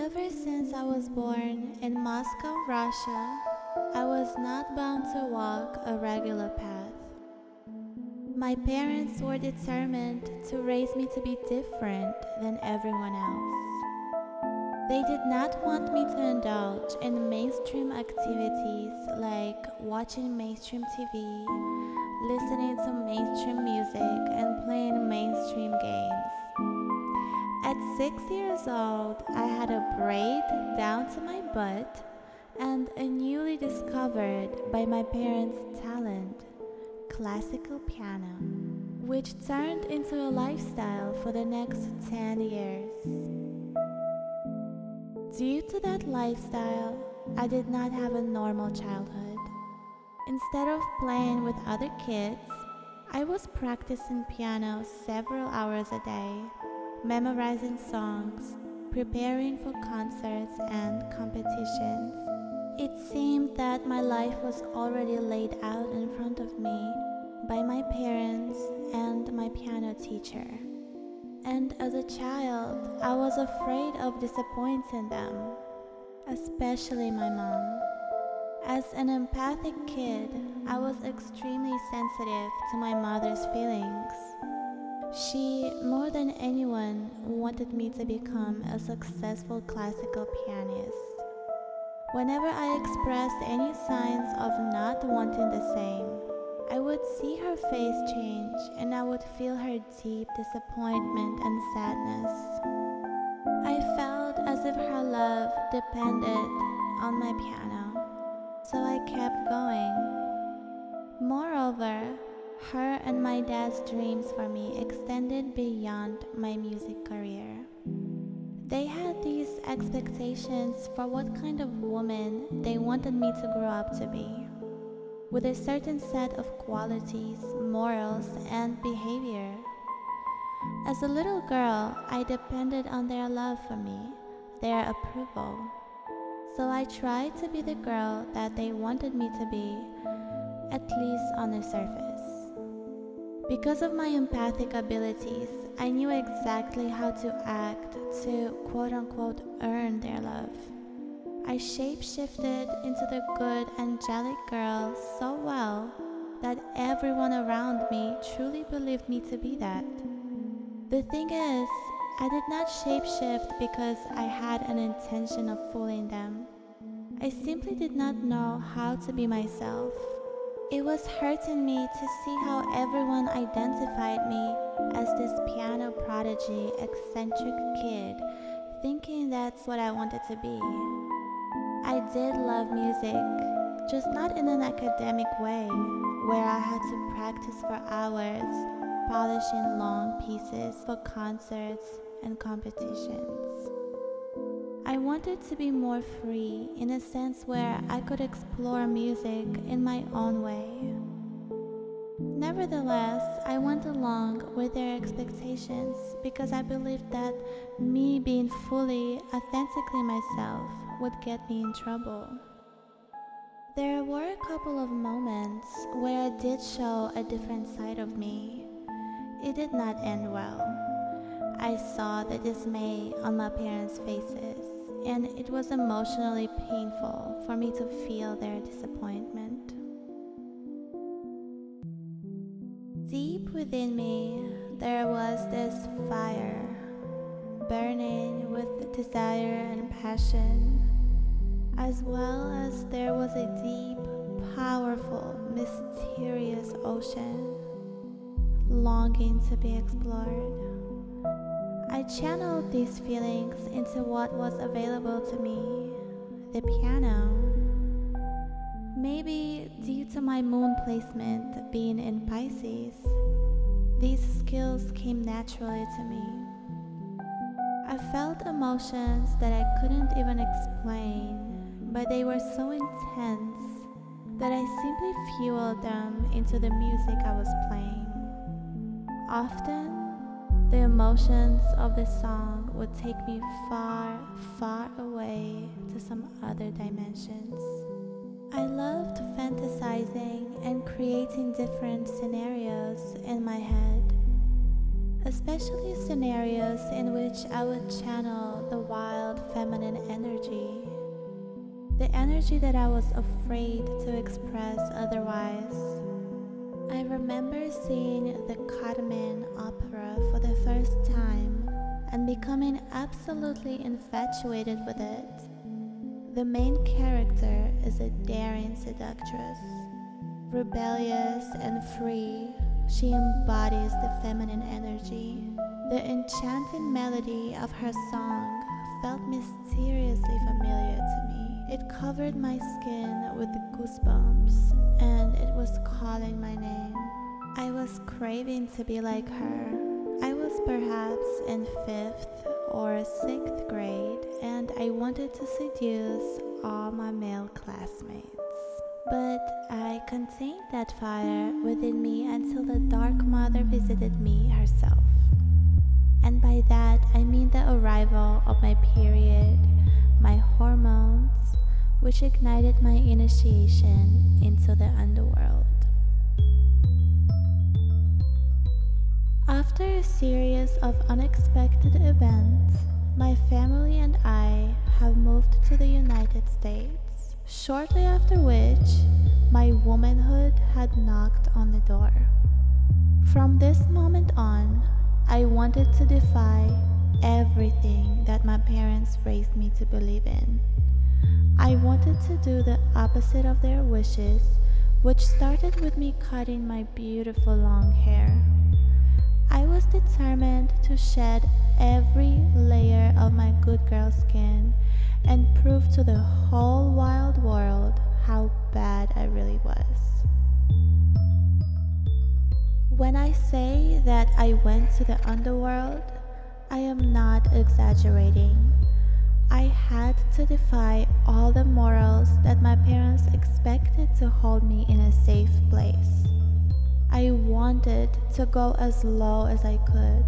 Ever since I was born in Moscow, Russia, I was not bound to walk a regular path. My parents were determined to raise me to be different than everyone else. They did not want me to indulge in mainstream activities like watching mainstream TV, listening to mainstream music, and playing mainstream games. Six years old, I had a braid down to my butt and a newly discovered by my parents' talent classical piano, which turned into a lifestyle for the next 10 years. Due to that lifestyle, I did not have a normal childhood. Instead of playing with other kids, I was practicing piano several hours a day memorizing songs, preparing for concerts and competitions. It seemed that my life was already laid out in front of me by my parents and my piano teacher. And as a child, I was afraid of disappointing them, especially my mom. As an empathic kid, I was extremely sensitive to my mother's feelings. She, more than anyone, wanted me to become a successful classical pianist. Whenever I expressed any signs of not wanting the same, I would see her face change and I would feel her deep disappointment and sadness. I felt as if her love depended on my piano, so I kept going. Moreover, her and my dad's dreams for me extended beyond my music career. They had these expectations for what kind of woman they wanted me to grow up to be, with a certain set of qualities, morals, and behavior. As a little girl, I depended on their love for me, their approval. So I tried to be the girl that they wanted me to be, at least on the surface. Because of my empathic abilities, I knew exactly how to act to quote unquote earn their love. I shapeshifted into the good angelic girl so well that everyone around me truly believed me to be that. The thing is, I did not shapeshift because I had an intention of fooling them. I simply did not know how to be myself. It was hurting me to see how everyone identified me as this piano prodigy, eccentric kid, thinking that's what I wanted to be. I did love music, just not in an academic way, where I had to practice for hours, polishing long pieces for concerts and competitions. I wanted to be more free in a sense where I could explore music in my own way. Nevertheless, I went along with their expectations because I believed that me being fully, authentically myself would get me in trouble. There were a couple of moments where I did show a different side of me. It did not end well. I saw the dismay on my parents' faces and it was emotionally painful for me to feel their disappointment. Deep within me, there was this fire, burning with desire and passion, as well as there was a deep, powerful, mysterious ocean, longing to be explored. I channeled these feelings into what was available to me the piano. Maybe due to my moon placement being in Pisces, these skills came naturally to me. I felt emotions that I couldn't even explain, but they were so intense that I simply fueled them into the music I was playing. Often, the emotions of this song would take me far, far away to some other dimensions. I loved fantasizing and creating different scenarios in my head. especially scenarios in which I would channel the wild feminine energy, the energy that I was afraid to express otherwise. I remember seeing the Carmen opera for the first time and becoming absolutely infatuated with it. The main character is a daring seductress, rebellious and free. She embodies the feminine energy. The enchanting melody of her song felt mysteriously familiar to me. It covered my skin with goosebumps and it was calling my name. I was craving to be like her. Perhaps in fifth or sixth grade, and I wanted to seduce all my male classmates. But I contained that fire within me until the Dark Mother visited me herself. And by that, I mean the arrival of my period, my hormones, which ignited my initiation into the underworld. After a series of unexpected events, my family and I have moved to the United States, shortly after which my womanhood had knocked on the door. From this moment on, I wanted to defy everything that my parents raised me to believe in. I wanted to do the opposite of their wishes, which started with me cutting my beautiful long hair. Determined to shed every layer of my good girl skin and prove to the whole wild world how bad I really was. When I say that I went to the underworld, I am not exaggerating. I had to defy all the morals that my parents expected to hold me in a safe place. I wanted to go as low as I could.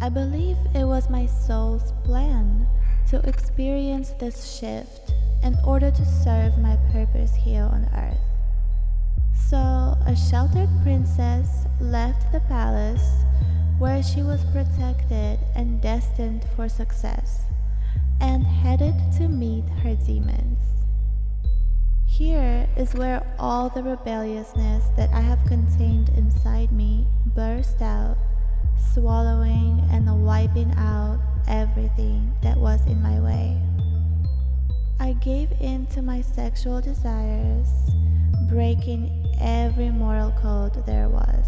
I believe it was my soul's plan to experience this shift in order to serve my purpose here on earth. So, a sheltered princess left the palace where she was protected and destined for success and headed to meet her demons. Here is where all the rebelliousness that I have contained inside me burst out, swallowing and wiping out everything that was in my way. I gave in to my sexual desires, breaking every moral code there was.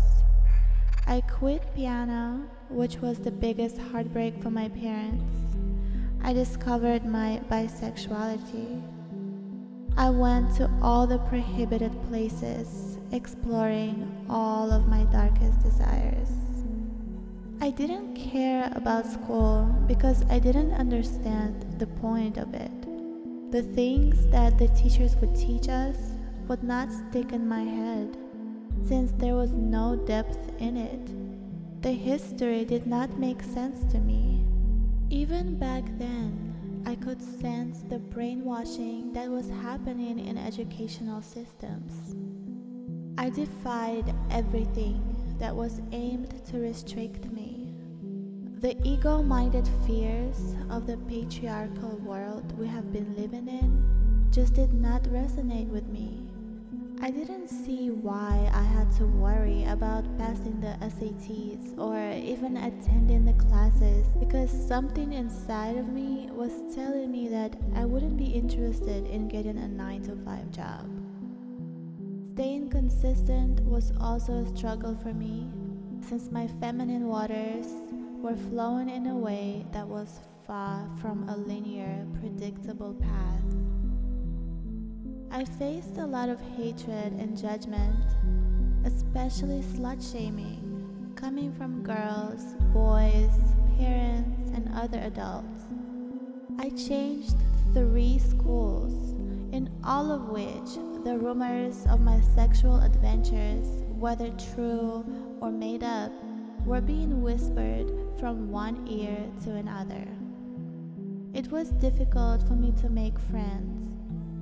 I quit piano, which was the biggest heartbreak for my parents. I discovered my bisexuality. I went to all the prohibited places, exploring all of my darkest desires. I didn't care about school because I didn't understand the point of it. The things that the teachers would teach us would not stick in my head since there was no depth in it. The history did not make sense to me. Even back then, I could sense the brainwashing that was happening in educational systems. I defied everything that was aimed to restrict me. The ego minded fears of the patriarchal world we have been living in just did not resonate with me. I didn't see why I had to worry about passing the SATs or even attending the classes because something inside of me was telling me that I wouldn't be interested in getting a 9 to 5 job. Staying consistent was also a struggle for me since my feminine waters were flowing in a way that was far from a linear, predictable path. I faced a lot of hatred and judgment, especially slut shaming, coming from girls, boys, parents, and other adults. I changed three schools, in all of which the rumors of my sexual adventures, whether true or made up, were being whispered from one ear to another. It was difficult for me to make friends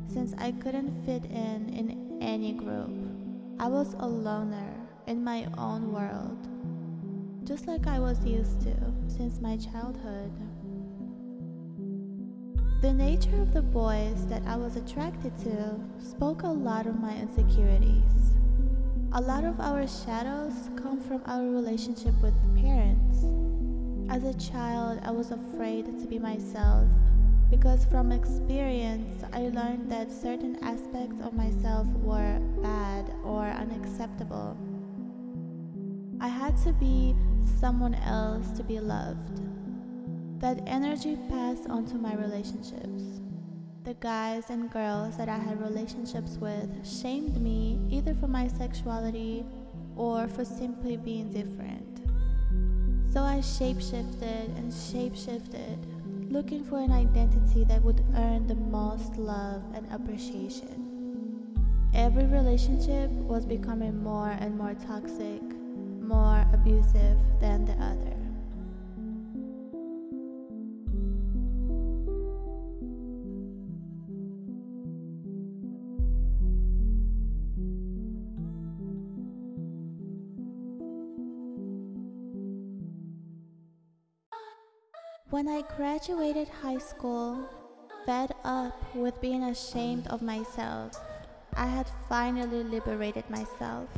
since I couldn't fit in in any group. I was a loner in my own world. just like I was used to since my childhood. The nature of the boys that I was attracted to spoke a lot of my insecurities. A lot of our shadows come from our relationship with parents. As a child, I was afraid to be myself because from experience, I learned that certain aspects of myself were bad or unacceptable. I had to be someone else to be loved. That energy passed onto my relationships. The guys and girls that I had relationships with shamed me either for my sexuality or for simply being different. So I shapeshifted and shapeshifted looking for an identity that would earn the most love and appreciation. Every relationship was becoming more and more toxic, more abusive than the other. When I graduated high school, fed up with being ashamed of myself, I had finally liberated myself.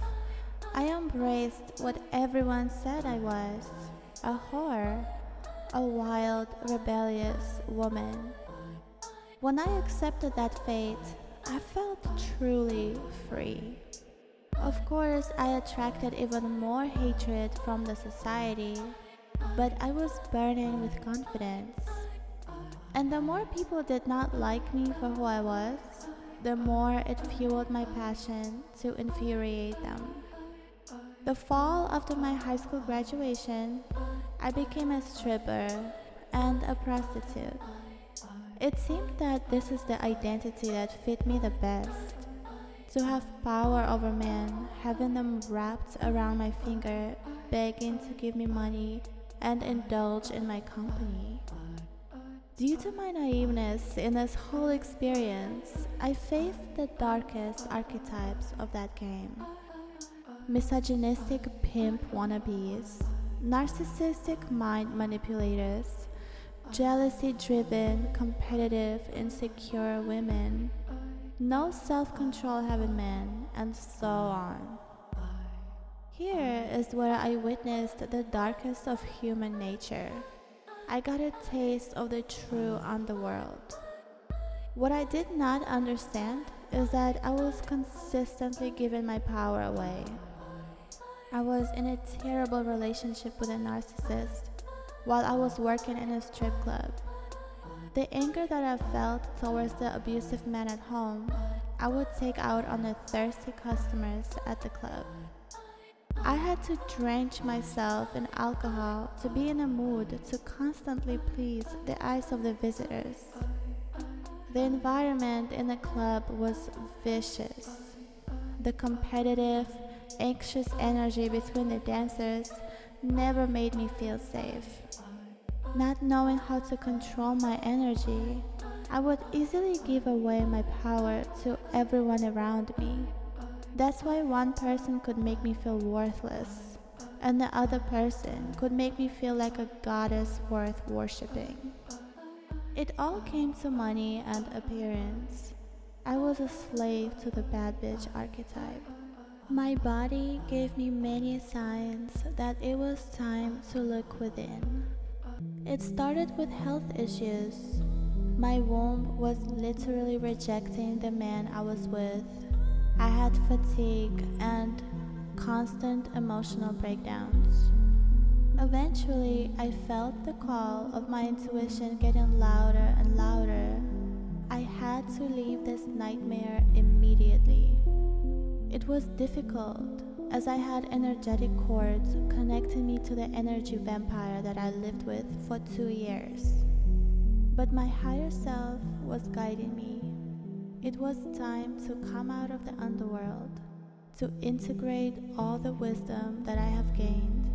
I embraced what everyone said I was a whore, a wild, rebellious woman. When I accepted that fate, I felt truly free. Of course, I attracted even more hatred from the society but I was burning with confidence. And the more people did not like me for who I was, the more it fueled my passion to infuriate them. The fall after my high school graduation, I became a stripper and a prostitute. It seemed that this is the identity that fit me the best. To have power over men, having them wrapped around my finger, begging to give me money and indulge in my company. Due to my naiveness in this whole experience, I faced the darkest archetypes of that game misogynistic pimp wannabes, narcissistic mind manipulators, jealousy driven, competitive, insecure women, no self control having men, and so on. Here is where I witnessed the darkest of human nature. I got a taste of the true underworld. What I did not understand is that I was consistently giving my power away. I was in a terrible relationship with a narcissist while I was working in a strip club. The anger that I felt towards the abusive man at home, I would take out on the thirsty customers at the club. I had to drench myself in alcohol to be in a mood to constantly please the eyes of the visitors. The environment in the club was vicious. The competitive, anxious energy between the dancers never made me feel safe. Not knowing how to control my energy, I would easily give away my power to everyone around me. That's why one person could make me feel worthless, and the other person could make me feel like a goddess worth worshipping. It all came to money and appearance. I was a slave to the bad bitch archetype. My body gave me many signs that it was time to look within. It started with health issues. My womb was literally rejecting the man I was with I had fatigue and constant emotional breakdowns. Eventually, I felt the call of my intuition getting louder and louder. I had to leave this nightmare immediately. It was difficult as I had energetic cords connecting me to the energy vampire that I lived with for two years. But my higher self was guiding me it was time to come out of the underworld, to integrate all the wisdom that I have gained,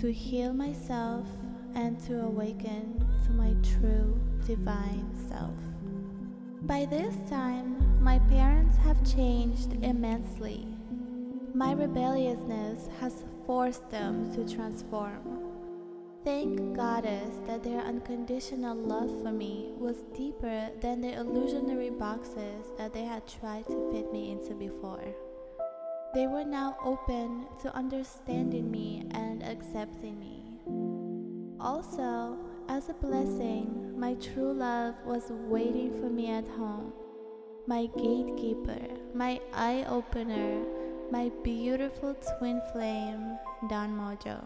to heal myself, and to awaken to my true divine self. By this time, my parents have changed immensely. My rebelliousness has forced them to transform. Thank Goddess that their unconditional love for me was deeper than the illusionary boxes that they had tried to fit me into before. They were now open to understanding me and accepting me. Also, as a blessing, my true love was waiting for me at home. My gatekeeper, my eye opener, my beautiful twin flame, Don Mojo.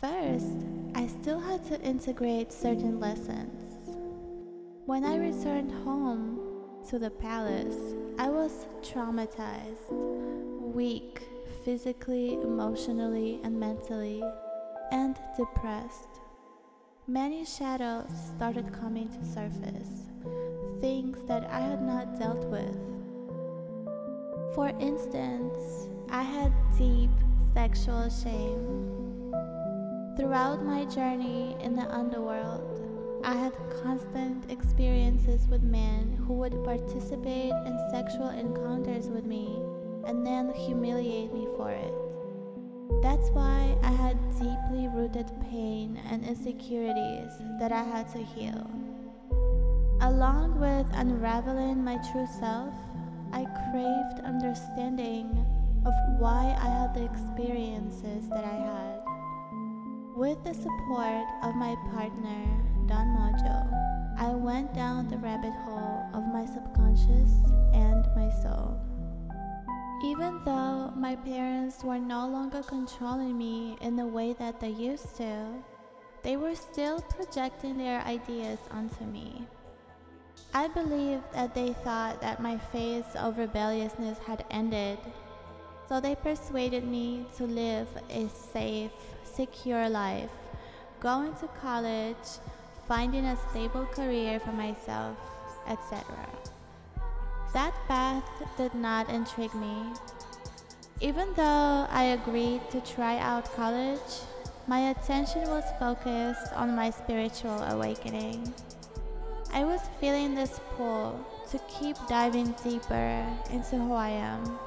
First, I still had to integrate certain lessons. When I returned home to the palace, I was traumatized, weak physically, emotionally, and mentally, and depressed. Many shadows started coming to surface, things that I had not dealt with. For instance, I had deep sexual shame. Throughout my journey in the underworld, I had constant experiences with men who would participate in sexual encounters with me and then humiliate me for it. That's why I had deeply rooted pain and insecurities that I had to heal. Along with unraveling my true self, I craved understanding of why I had the experiences that I had. With the support of my partner, Don Mojo, I went down the rabbit hole of my subconscious and my soul. Even though my parents were no longer controlling me in the way that they used to, they were still projecting their ideas onto me. I believe that they thought that my phase of rebelliousness had ended, so they persuaded me to live a safe, secure life, going to college, finding a stable career for myself, etc. That path did not intrigue me. Even though I agreed to try out college, my attention was focused on my spiritual awakening. I was feeling this pull to keep diving deeper into who I am.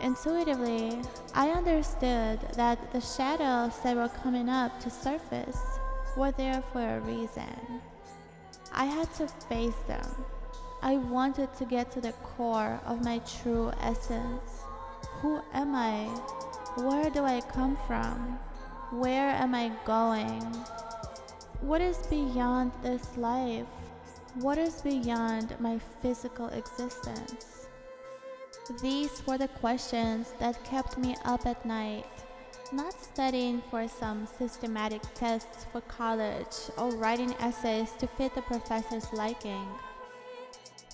Intuitively, I understood that the shadows that were coming up to surface were there for a reason. I had to face them I wanted to get to the core of my true essence. Who am I? Where do I come from? Where am I going? What is beyond this life? What is beyond my physical existence? These were the questions that kept me up at night, not studying for some systematic tests for college or writing essays to fit the professor's liking.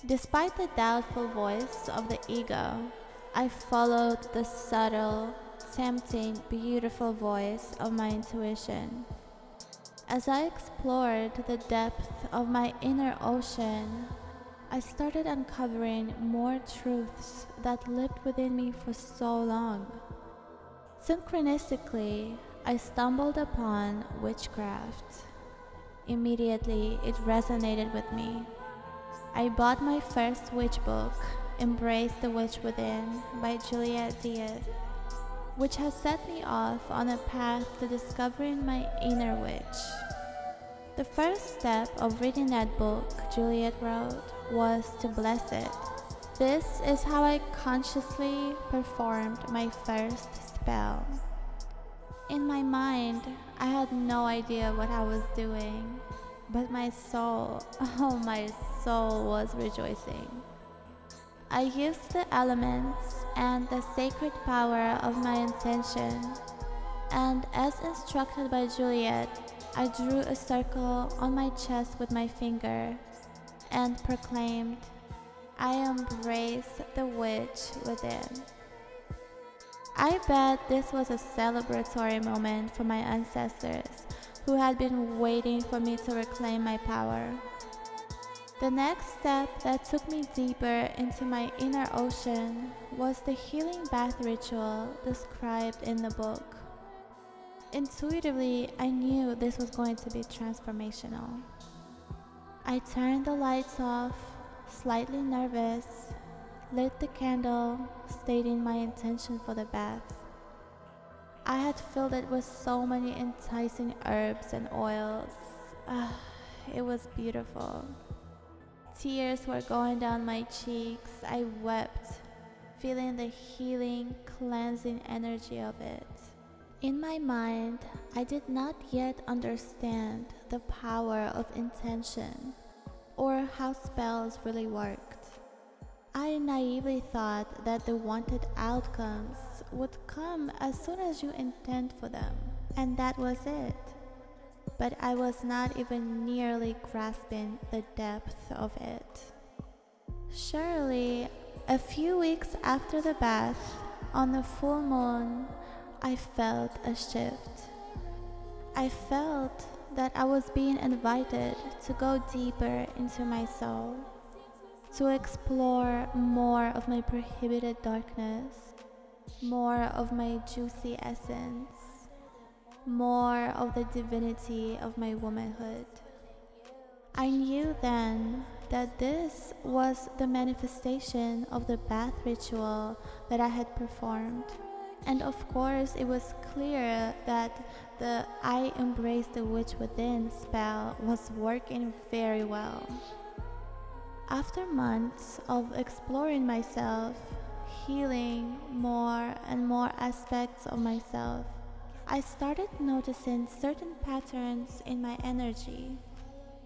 Despite the doubtful voice of the ego, I followed the subtle, tempting, beautiful voice of my intuition. As I explored the depth of my inner ocean, I started uncovering more truths that lived within me for so long. Synchronistically, I stumbled upon witchcraft. Immediately, it resonated with me. I bought my first witch book, Embrace the Witch Within by Juliet Diaz, which has set me off on a path to discovering my inner witch. The first step of reading that book Juliet wrote was to bless it. This is how I consciously performed my first spell. In my mind, I had no idea what I was doing, but my soul, oh, my soul was rejoicing. I used the elements and the sacred power of my intention, and as instructed by Juliet, I drew a circle on my chest with my finger and proclaimed, I embrace the witch within. I bet this was a celebratory moment for my ancestors who had been waiting for me to reclaim my power. The next step that took me deeper into my inner ocean was the healing bath ritual described in the book. Intuitively, I knew this was going to be transformational. I turned the lights off, slightly nervous, lit the candle, stating my intention for the bath. I had filled it with so many enticing herbs and oils. Ah, it was beautiful. Tears were going down my cheeks. I wept, feeling the healing, cleansing energy of it. In my mind, I did not yet understand the power of intention or how spells really worked. I naively thought that the wanted outcomes would come as soon as you intend for them, and that was it. But I was not even nearly grasping the depth of it. Surely, a few weeks after the bath, on the full moon, I felt a shift. I felt that I was being invited to go deeper into my soul, to explore more of my prohibited darkness, more of my juicy essence, more of the divinity of my womanhood. I knew then that this was the manifestation of the bath ritual that I had performed. And of course, it was clear that the I Embrace the Witch Within spell was working very well. After months of exploring myself, healing more and more aspects of myself, I started noticing certain patterns in my energy.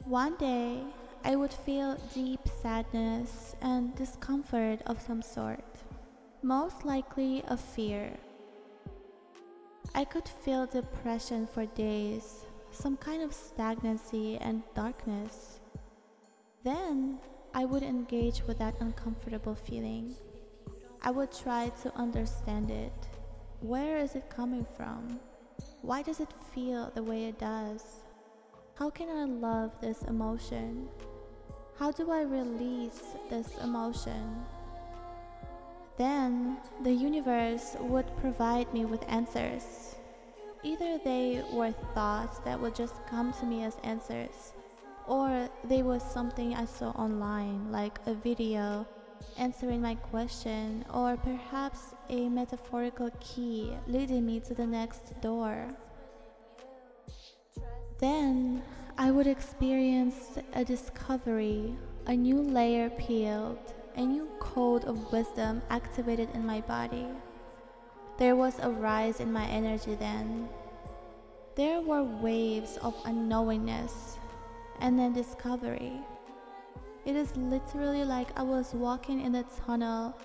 One day, I would feel deep sadness and discomfort of some sort, most likely of fear. I could feel depression for days, some kind of stagnancy and darkness. Then I would engage with that uncomfortable feeling. I would try to understand it. Where is it coming from? Why does it feel the way it does? How can I love this emotion? How do I release this emotion? Then the universe would provide me with answers. Either they were thoughts that would just come to me as answers, or they was something I saw online, like a video answering my question, or perhaps a metaphorical key leading me to the next door. Then I would experience a discovery, a new layer peeled a new code of wisdom activated in my body. There was a rise in my energy then. There were waves of unknowingness and then discovery. It is literally like I was walking in a tunnel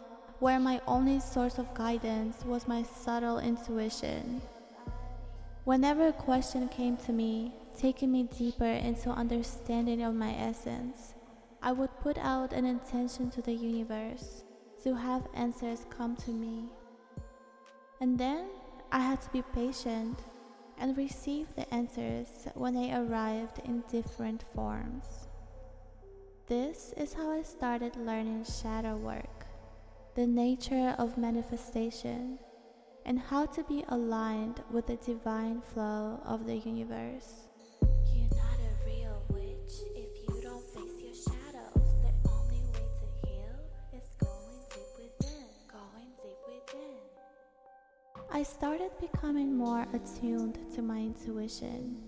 where my only source of guidance was my subtle intuition. Whenever a question came to me, taking me deeper into understanding of my essence, I would put out an intention to the universe to have answers come to me. And then I had to be patient and receive the answers when they arrived in different forms. This is how I started learning shadow work, the nature of manifestation, and how to be aligned with the divine flow of the universe. I started becoming more attuned to my intuition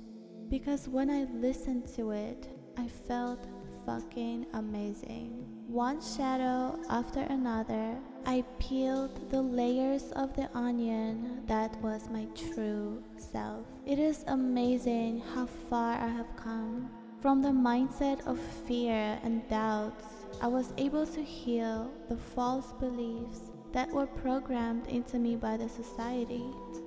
because when I listened to it, I felt fucking amazing. One shadow after another, I peeled the layers of the onion that was my true self. It is amazing how far I have come. From the mindset of fear and doubts, I was able to heal the false beliefs that were programmed into me by the society.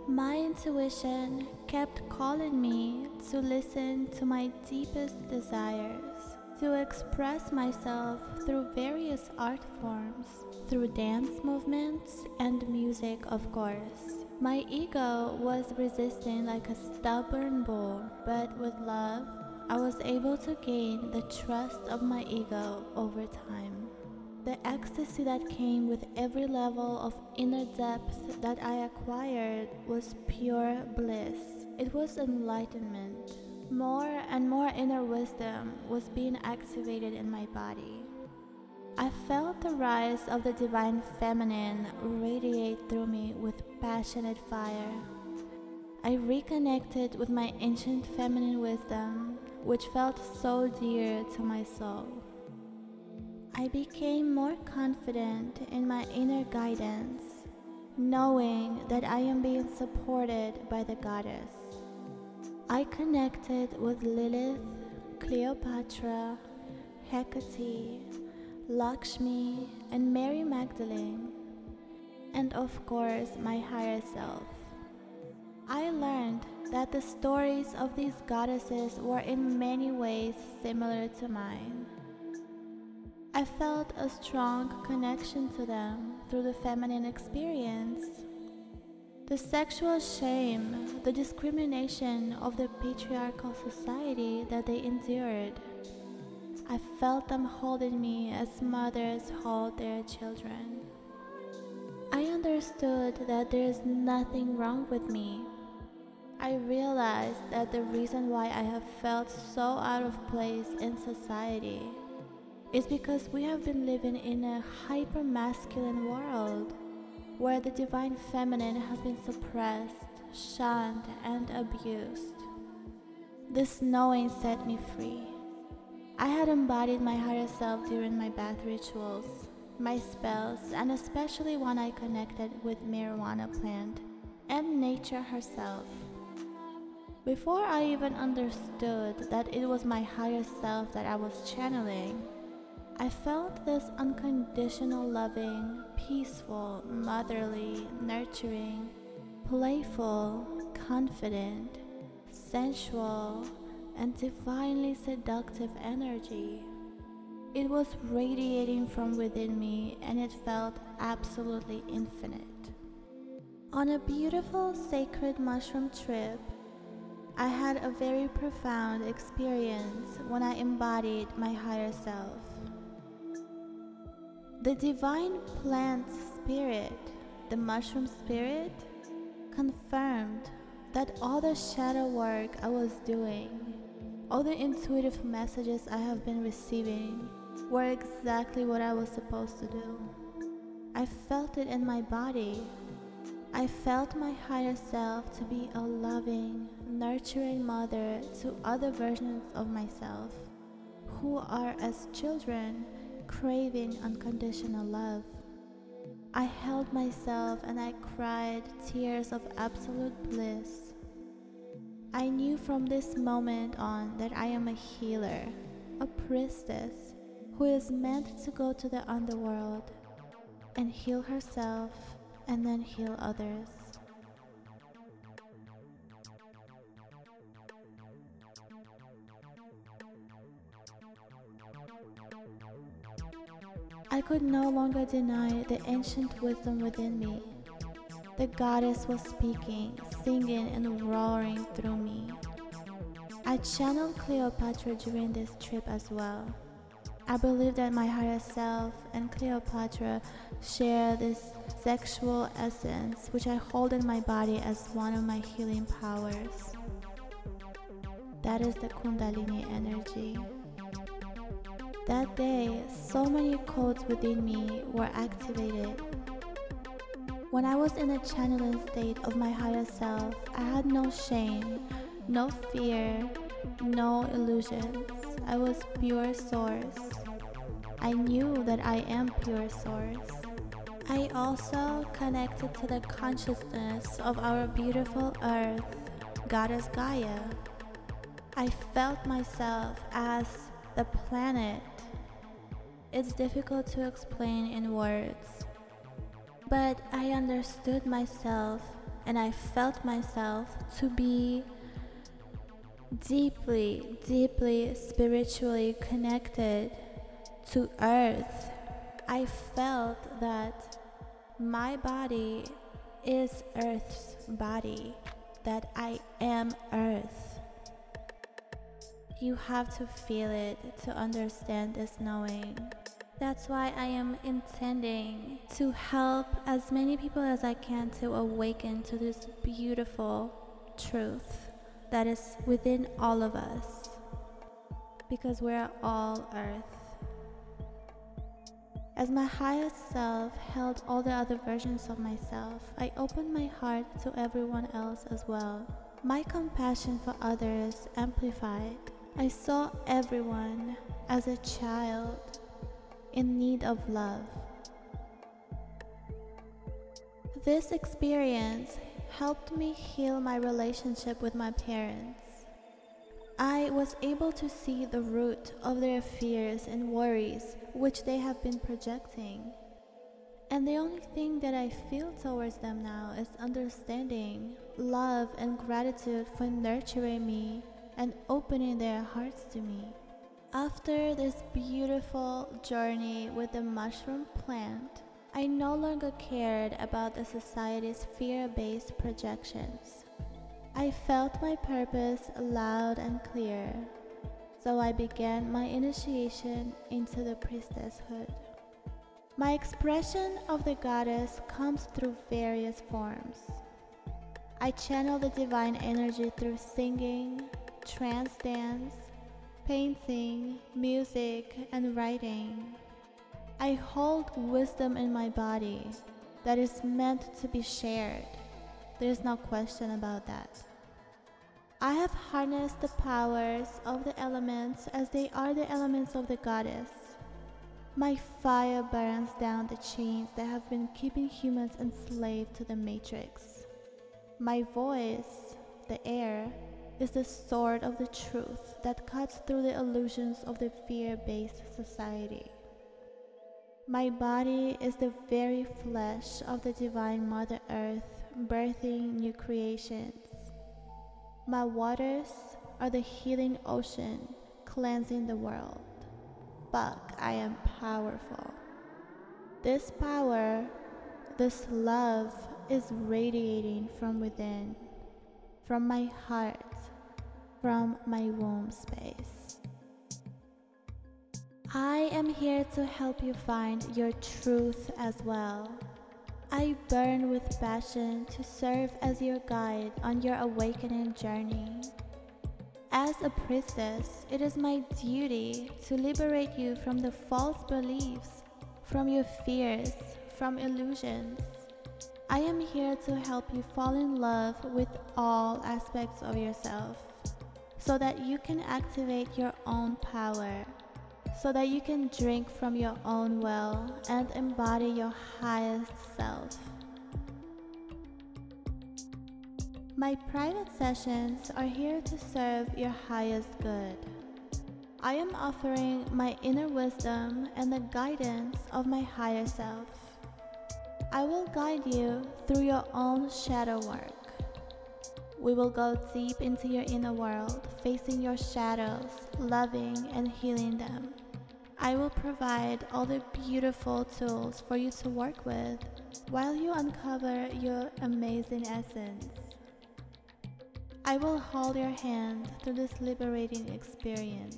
My intuition kept calling me to listen to my deepest desires, to express myself through various art forms, through dance movements and music, of course. My ego was resisting like a stubborn bull, but with love, I was able to gain the trust of my ego over time. The ecstasy that came with every level of inner depth that I acquired was pure bliss. It was enlightenment. More and more inner wisdom was being activated in my body. I felt the rise of the divine feminine radiate through me with passionate fire. I reconnected with my ancient feminine wisdom, which felt so dear to my soul. I became more confident in my inner guidance, knowing that I am being supported by the goddess. I connected with Lilith, Cleopatra, Hecate, Lakshmi, and Mary Magdalene, and of course, my higher self. I learned that the stories of these goddesses were in many ways similar to mine. I felt a strong connection to them through the feminine experience. The sexual shame, the discrimination of the patriarchal society that they endured. I felt them holding me as mothers hold their children. I understood that there is nothing wrong with me. I realized that the reason why I have felt so out of place in society is because we have been living in a hyper masculine world where the divine feminine has been suppressed, shunned, and abused. This knowing set me free. I had embodied my higher self during my bath rituals, my spells, and especially when I connected with marijuana plant and nature herself. Before I even understood that it was my higher self that I was channeling, I felt this unconditional loving, peaceful, motherly, nurturing, playful, confident, sensual, and divinely seductive energy. It was radiating from within me and it felt absolutely infinite. On a beautiful sacred mushroom trip, I had a very profound experience when I embodied my higher self. The divine plant spirit, the mushroom spirit, confirmed that all the shadow work I was doing, all the intuitive messages I have been receiving, were exactly what I was supposed to do. I felt it in my body. I felt my higher self to be a loving, nurturing mother to other versions of myself who are as children craving unconditional love. I held myself and I cried tears of absolute bliss. I knew from this moment on that I am a healer, a priestess who is meant to go to the underworld and heal herself and then heal others. I could no longer deny the ancient wisdom within me. The goddess was speaking, singing, and roaring through me. I channeled Cleopatra during this trip as well. I believe that my higher self and Cleopatra share this sexual essence, which I hold in my body as one of my healing powers. That is the Kundalini energy. That day, so many codes within me were activated. When I was in a channeling state of my higher self, I had no shame, no fear, no illusions. I was pure source. I knew that I am pure source. I also connected to the consciousness of our beautiful earth, Goddess Gaia. I felt myself as the planet it's difficult to explain in words. But I understood myself and I felt myself to be deeply, deeply spiritually connected to Earth. I felt that my body is Earth's body, that I am Earth. You have to feel it to understand this knowing. That's why I am intending to help as many people as I can to awaken to this beautiful truth that is within all of us. Because we're all Earth. As my highest self held all the other versions of myself, I opened my heart to everyone else as well. My compassion for others amplified. I saw everyone as a child in need of love. This experience helped me heal my relationship with my parents. I was able to see the root of their fears and worries which they have been projecting. And the only thing that I feel towards them now is understanding, love, and gratitude for nurturing me and opening their hearts to me. After this beautiful journey with the mushroom plant, I no longer cared about the society's fear based projections. I felt my purpose loud and clear, so I began my initiation into the priestesshood. My expression of the goddess comes through various forms. I channel the divine energy through singing, trance dance, painting, music, and writing. I hold wisdom in my body that is meant to be shared. There is no question about that. I have harnessed the powers of the elements as they are the elements of the goddess. My fire burns down the chains that have been keeping humans enslaved to the matrix. My voice, the air, is the sword of the truth that cuts through the illusions of the fear based society. My body is the very flesh of the divine Mother Earth, birthing new creations. My waters are the healing ocean, cleansing the world. Fuck, I am powerful. This power, this love is radiating from within, from my heart, from my womb space. I am here to help you find your truth as well. I burn with passion to serve as your guide on your awakening journey. As a priestess, it is my duty to liberate you from the false beliefs, from your fears, from illusions. I am here to help you fall in love with all aspects of yourself so that you can activate your own power so that you can drink from your own well and embody your highest self. My private sessions are here to serve your highest good. I am offering my inner wisdom and the guidance of my higher self. I will guide you through your own shadow work. We will go deep into your inner world, facing your shadows, loving and healing them. I will provide all the beautiful tools for you to work with while you uncover your amazing essence. I will hold your hand through this liberating experience.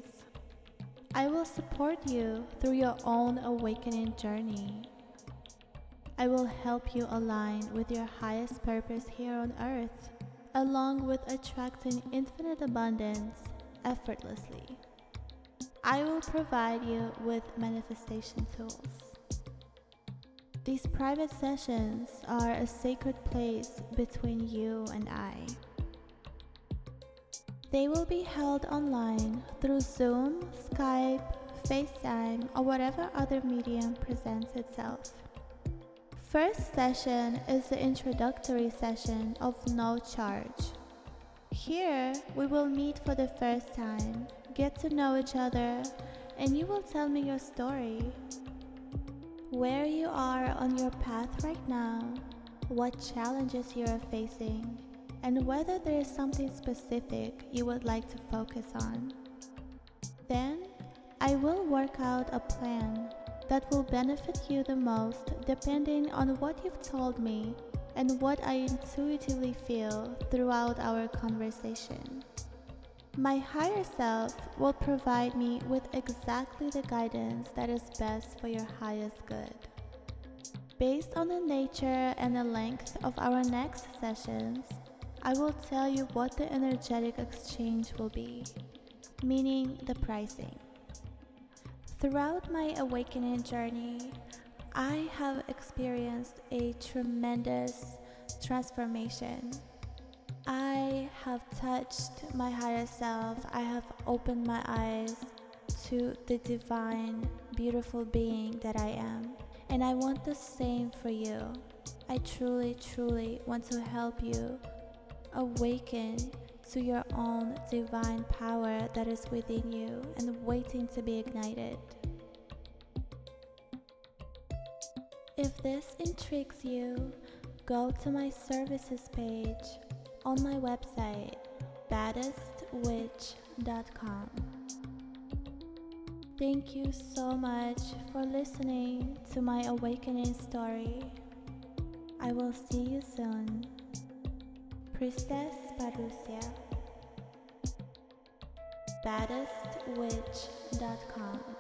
I will support you through your own awakening journey. I will help you align with your highest purpose here on earth, along with attracting infinite abundance effortlessly. I will provide you with manifestation tools. These private sessions are a sacred place between you and I. They will be held online through Zoom, Skype, FaceTime, or whatever other medium presents itself. First session is the introductory session of no charge. Here, we will meet for the first time get to know each other, and you will tell me your story. Where you are on your path right now, what challenges you are facing, and whether there is something specific you would like to focus on. Then, I will work out a plan that will benefit you the most depending on what you've told me and what I intuitively feel throughout our conversation. My higher self will provide me with exactly the guidance that is best for your highest good. Based on the nature and the length of our next sessions, I will tell you what the energetic exchange will be, meaning the pricing. Throughout my awakening journey, I have experienced a tremendous transformation. I have touched my higher self. I have opened my eyes to the divine, beautiful being that I am. And I want the same for you. I truly, truly want to help you awaken to your own divine power that is within you and waiting to be ignited. If this intrigues you, go to my services page on my website, baddestwitch.com. Thank you so much for listening to my awakening story. I will see you soon. Priestess Parousia. baddestwitch.com